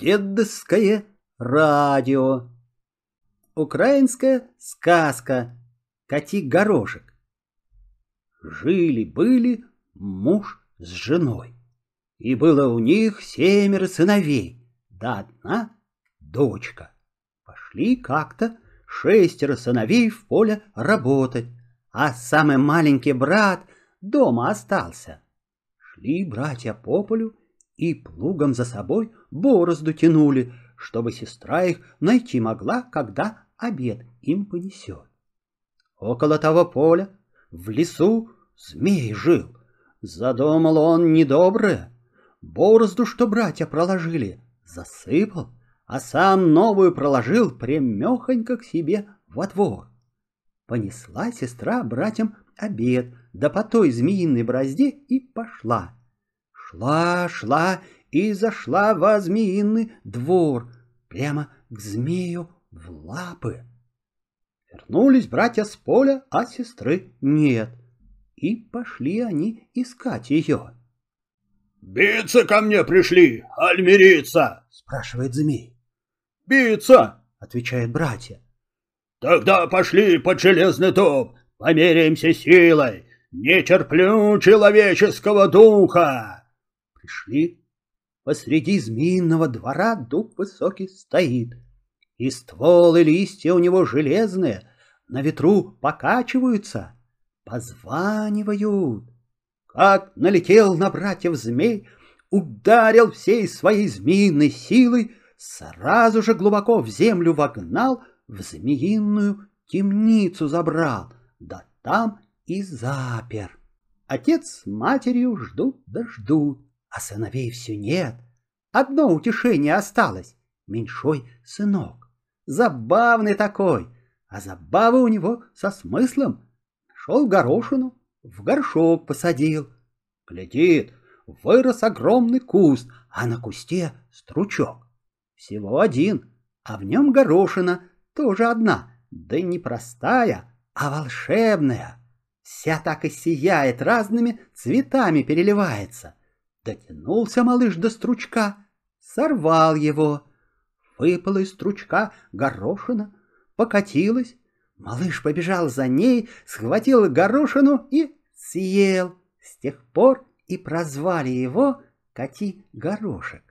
Дедовское радио. Украинская сказка «Коти-горошек». Жили-были муж с женой, и было у них семеро сыновей, да одна дочка. Пошли как-то шестеро сыновей в поле работать, а самый маленький брат дома остался. Шли братья по полю и плугом за собой борозду тянули, чтобы сестра их найти могла, когда обед им понесет. Около того поля, в лесу, змей жил. Задумал он недоброе. Борозду, что братья проложили, засыпал, а сам новую проложил прямехонько к себе во двор. Понесла сестра братьям обед, да по той змеиной бразде и пошла. Шла, шла и зашла во змеиный двор, прямо к змею в лапы. Вернулись братья с поля, а сестры нет. И пошли они искать ее. «Биться ко мне пришли, аль мириться?» — спрашивает змей. «Биться!» — отвечает братья. «Тогда пошли под железный топ, померяемся силой. Не терплю человеческого духа!» Пришли. Посреди змеиного двора дуб высокий стоит, И ствол и листья у него железные, На ветру покачиваются, позванивают. Как налетел на братьев змей, Ударил всей своей змеиной силой, Сразу же глубоко в землю вогнал, В змеиную темницу забрал, Да там и запер. Отец с матерью ждут да ждут, а сыновей все нет. Одно утешение осталось — меньшой сынок. Забавный такой, а забавы у него со смыслом. Нашел горошину, в горшок посадил. Глядит, вырос огромный куст, а на кусте стручок. Всего один, а в нем горошина, тоже одна, да не простая, а волшебная. Вся так и сияет, разными цветами переливается. Дотянулся малыш до стручка, сорвал его. Выпала из стручка горошина, покатилась. Малыш побежал за ней, схватил горошину и съел. С тех пор и прозвали его Коти-горошек.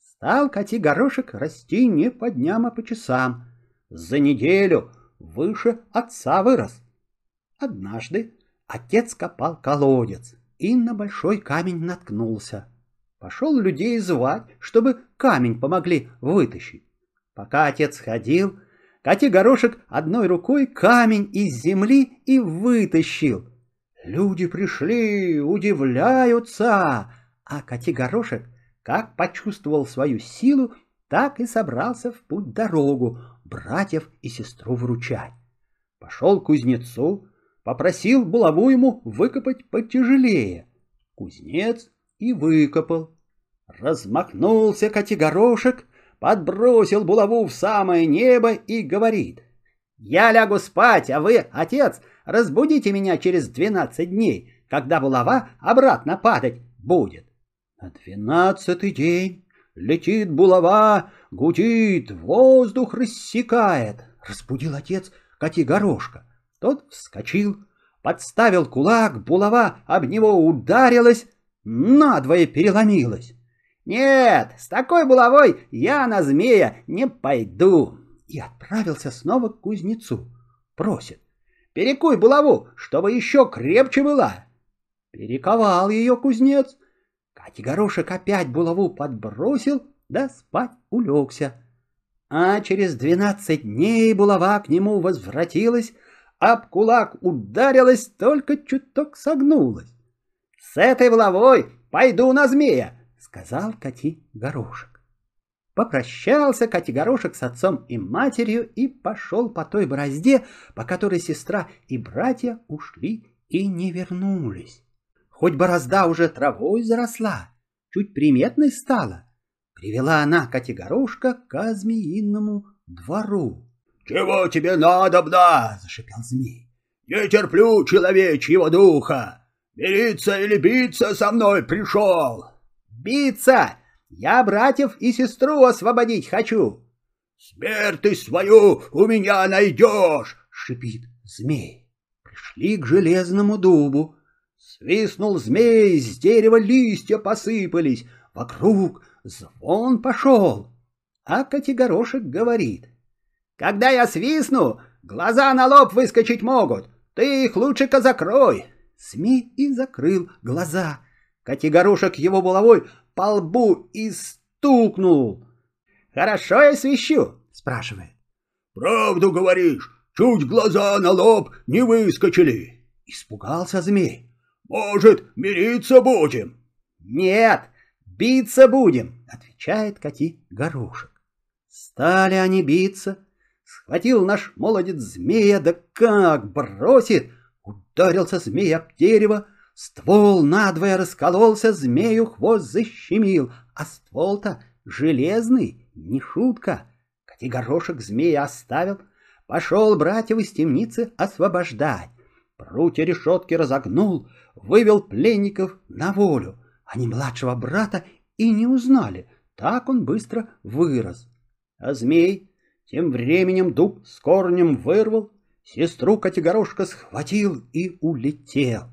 Стал Коти-горошек расти не по дням, а по часам. За неделю выше отца вырос. Однажды отец копал колодец, и на большой камень наткнулся. Пошел людей звать, чтобы камень помогли вытащить. Пока отец ходил, Кати-горошек одной рукой камень из земли и вытащил. Люди пришли, удивляются, а Кати-горошек как почувствовал свою силу, так и собрался в путь дорогу братьев и сестру вручать. Пошел к кузнецу, попросил булаву ему выкопать потяжелее. Кузнец и выкопал. Размахнулся котигорошек, подбросил булаву в самое небо и говорит. «Я лягу спать, а вы, отец, разбудите меня через двенадцать дней, когда булава обратно падать будет». На двенадцатый день летит булава, гудит, воздух рассекает. Разбудил отец Котигорошка. Тот вскочил, подставил кулак, булава об него ударилась, надвое переломилась. «Нет, с такой булавой я на змея не пойду!» И отправился снова к кузнецу. Просит. «Перекуй булаву, чтобы еще крепче была!» Перековал ее кузнец. Катя-горошек опять булаву подбросил, да спать улегся. А через двенадцать дней булава к нему возвратилась, об кулак ударилась, только чуток согнулась. «С этой булавой пойду на змея!» — сказал Кати Горошек. Попрощался Кати Горошек с отцом и матерью и пошел по той борозде, по которой сестра и братья ушли и не вернулись. Хоть борозда уже травой заросла, чуть приметной стала, привела она Категорошка к змеиному двору. «Чего тебе надо, бда?» — зашипел змей. «Не терплю человечьего духа! Мириться или биться со мной пришел!» «Биться! Я братьев и сестру освободить хочу. Смерть ты свою у меня найдешь, шипит змей. Пришли к железному дубу. Свистнул змей, с дерева листья посыпались, вокруг звон пошел. А Котигорошек говорит. Когда я свистну, глаза на лоб выскочить могут. Ты их лучше-ка закрой. Змей и закрыл глаза. Котигорошек его булавой по лбу и стукнул. «Хорошо я свищу?» — спрашивает. «Правду говоришь, чуть глаза на лоб не выскочили». Испугался змей. «Может, мириться будем?» «Нет, биться будем», — отвечает Коти Горошек. Стали они биться. Схватил наш молодец змея, да как бросит! Ударился змей об дерево, ствол надвое раскололся, змею хвост защемил, а ствол-то железный, не шутка. Котигорошек змея оставил, пошел братьев из темницы освобождать. Прутья решетки разогнул, вывел пленников на волю. Они младшего брата и не узнали, так он быстро вырос. А змей тем временем дуб с корнем вырвал, сестру Котигорошка схватил и улетел.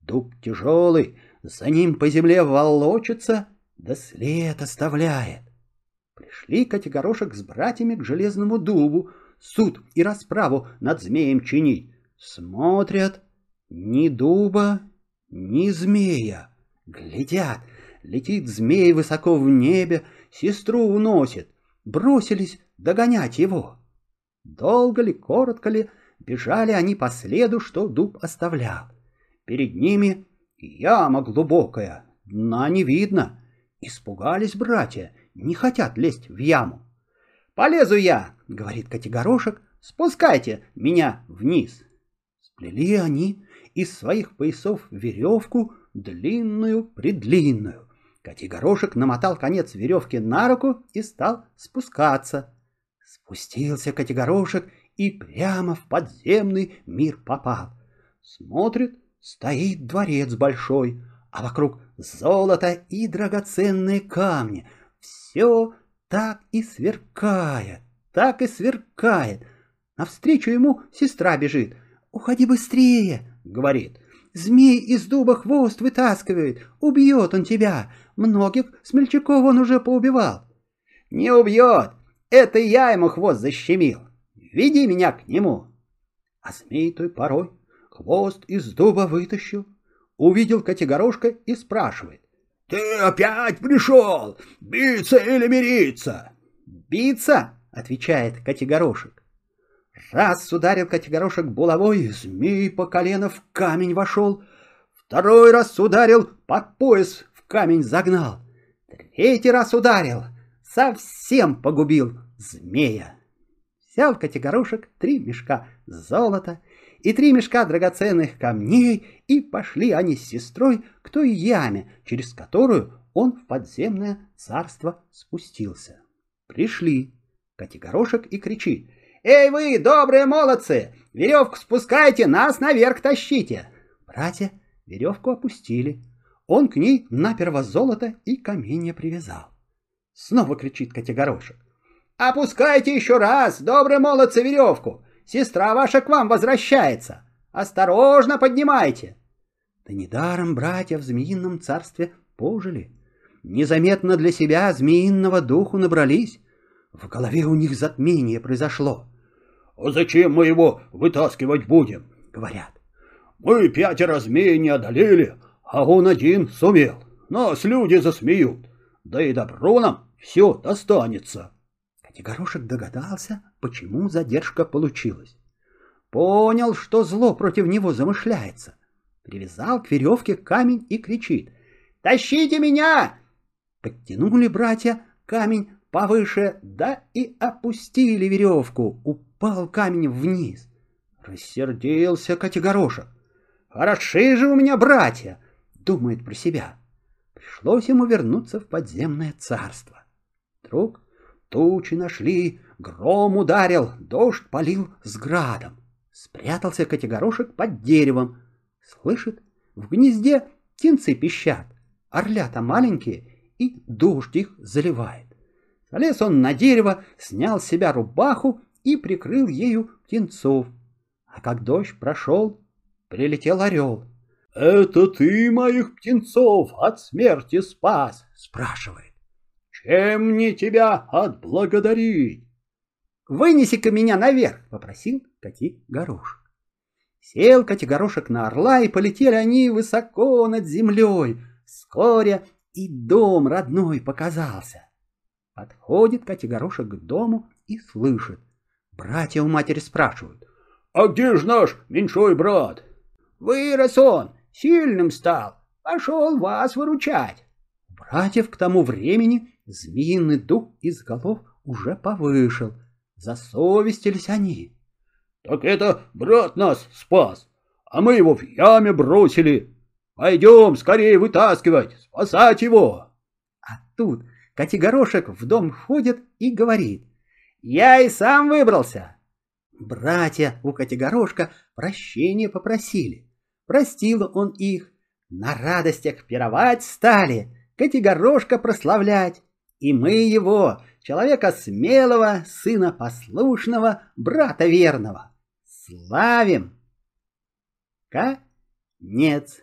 Дуб тяжелый, за ним по земле волочится, да след оставляет. Пришли Котигорошек с братьями к железному дубу, суд и расправу над змеем чинить. Смотрят, ни дуба, ни змея. Глядят, летит змей высоко в небе, сестру уносит — бросились догонять его. Долго ли, коротко ли, бежали они по следу, что дуб оставлял. Перед ними яма глубокая, дна не видно. Испугались братья, не хотят лезть в яму. «Полезу я», — говорит Котигорошек, — «спускайте меня вниз». Сплели они из своих поясов веревку длинную-предлинную, Котигорошек намотал конец веревки на руку и стал спускаться. Спустился Котигорошек и прямо в подземный мир попал. Смотрит, стоит дворец большой, а вокруг золото и драгоценные камни. Все так и сверкает, так и сверкает. Навстречу ему сестра бежит. «Уходи быстрее!» — говорит. «Змей из дуба хвост вытаскивает, убьет он тебя. Многих смельчаков он уже поубивал. Не убьет. Это я ему хвост защемил. Веди меня к нему. А змей той порой хвост из дуба вытащил, увидел Котигорошка и спрашивает. «Ты опять пришел? Биться или мириться?» «Биться!» — отвечает Котигорошек. Раз ударил Котигорошек булавой, змей по колено в камень вошел. Второй раз ударил, под пояс камень загнал. Третий раз ударил, совсем погубил змея. Взял Котигорошек три мешка золота и три мешка драгоценных камней, и пошли они с сестрой к той яме, через которую он в подземное царство спустился. Пришли. Котигорошек и кричит. «Эй вы, добрые молодцы! Веревку спускайте, нас наверх тащите!» Братья веревку опустили. Он к ней наперво золото и каменья привязал. Снова кричит Котигорошек. «Опускайте еще раз, добрые молодцы, веревку! Сестра ваша к вам возвращается! Осторожно поднимайте!» Да недаром братья в змеином царстве пожили. Незаметно для себя змеиного духу набрались. В голове у них затмение произошло. «А зачем мы его вытаскивать будем?» — говорят. «Мы пятеро змей не одолели, а он один сумел. Нас люди засмеют. Да и добро нам все достанется. Котигорошек догадался, почему задержка получилась. Понял, что зло против него замышляется. Привязал к веревке камень и кричит. «Тащите меня!» Подтянули братья камень повыше, да и опустили веревку. Упал камень вниз. Рассердился Котигорошек. «Хороши же у меня братья! думает про себя. Пришлось ему вернуться в подземное царство. Вдруг тучи нашли, гром ударил, дождь полил с градом. Спрятался Котигорошек под деревом. Слышит, в гнезде птенцы пищат, орлята маленькие и дождь их заливает. Залез он на дерево, снял с себя рубаху и прикрыл ею птенцов. А как дождь прошел, прилетел орел. — Это ты моих птенцов от смерти спас? — спрашивает. — Чем мне тебя отблагодарить? — Вынеси-ка меня наверх, — попросил Коти Горошек. Сел Коти Горошек на орла, и полетели они высоко над землей. Вскоре и дом родной показался. Подходит Катя Горошек к дому и слышит. Братья у матери спрашивают. «А где ж наш меньшой брат?» «Вырос он, сильным стал, пошел вас выручать». Братьев к тому времени змеиный дух из голов уже повышел. Засовестились они. «Так это брат нас спас, а мы его в яме бросили. Пойдем скорее вытаскивать, спасать его!» А тут Котигорошек в дом входит и говорит. «Я и сам выбрался!» Братья у Котигорошка прощения попросили. Простил он их. На радостях пировать стали, Котигорошка прославлять. И мы его, человека смелого, сына послушного, брата верного, славим. Конец.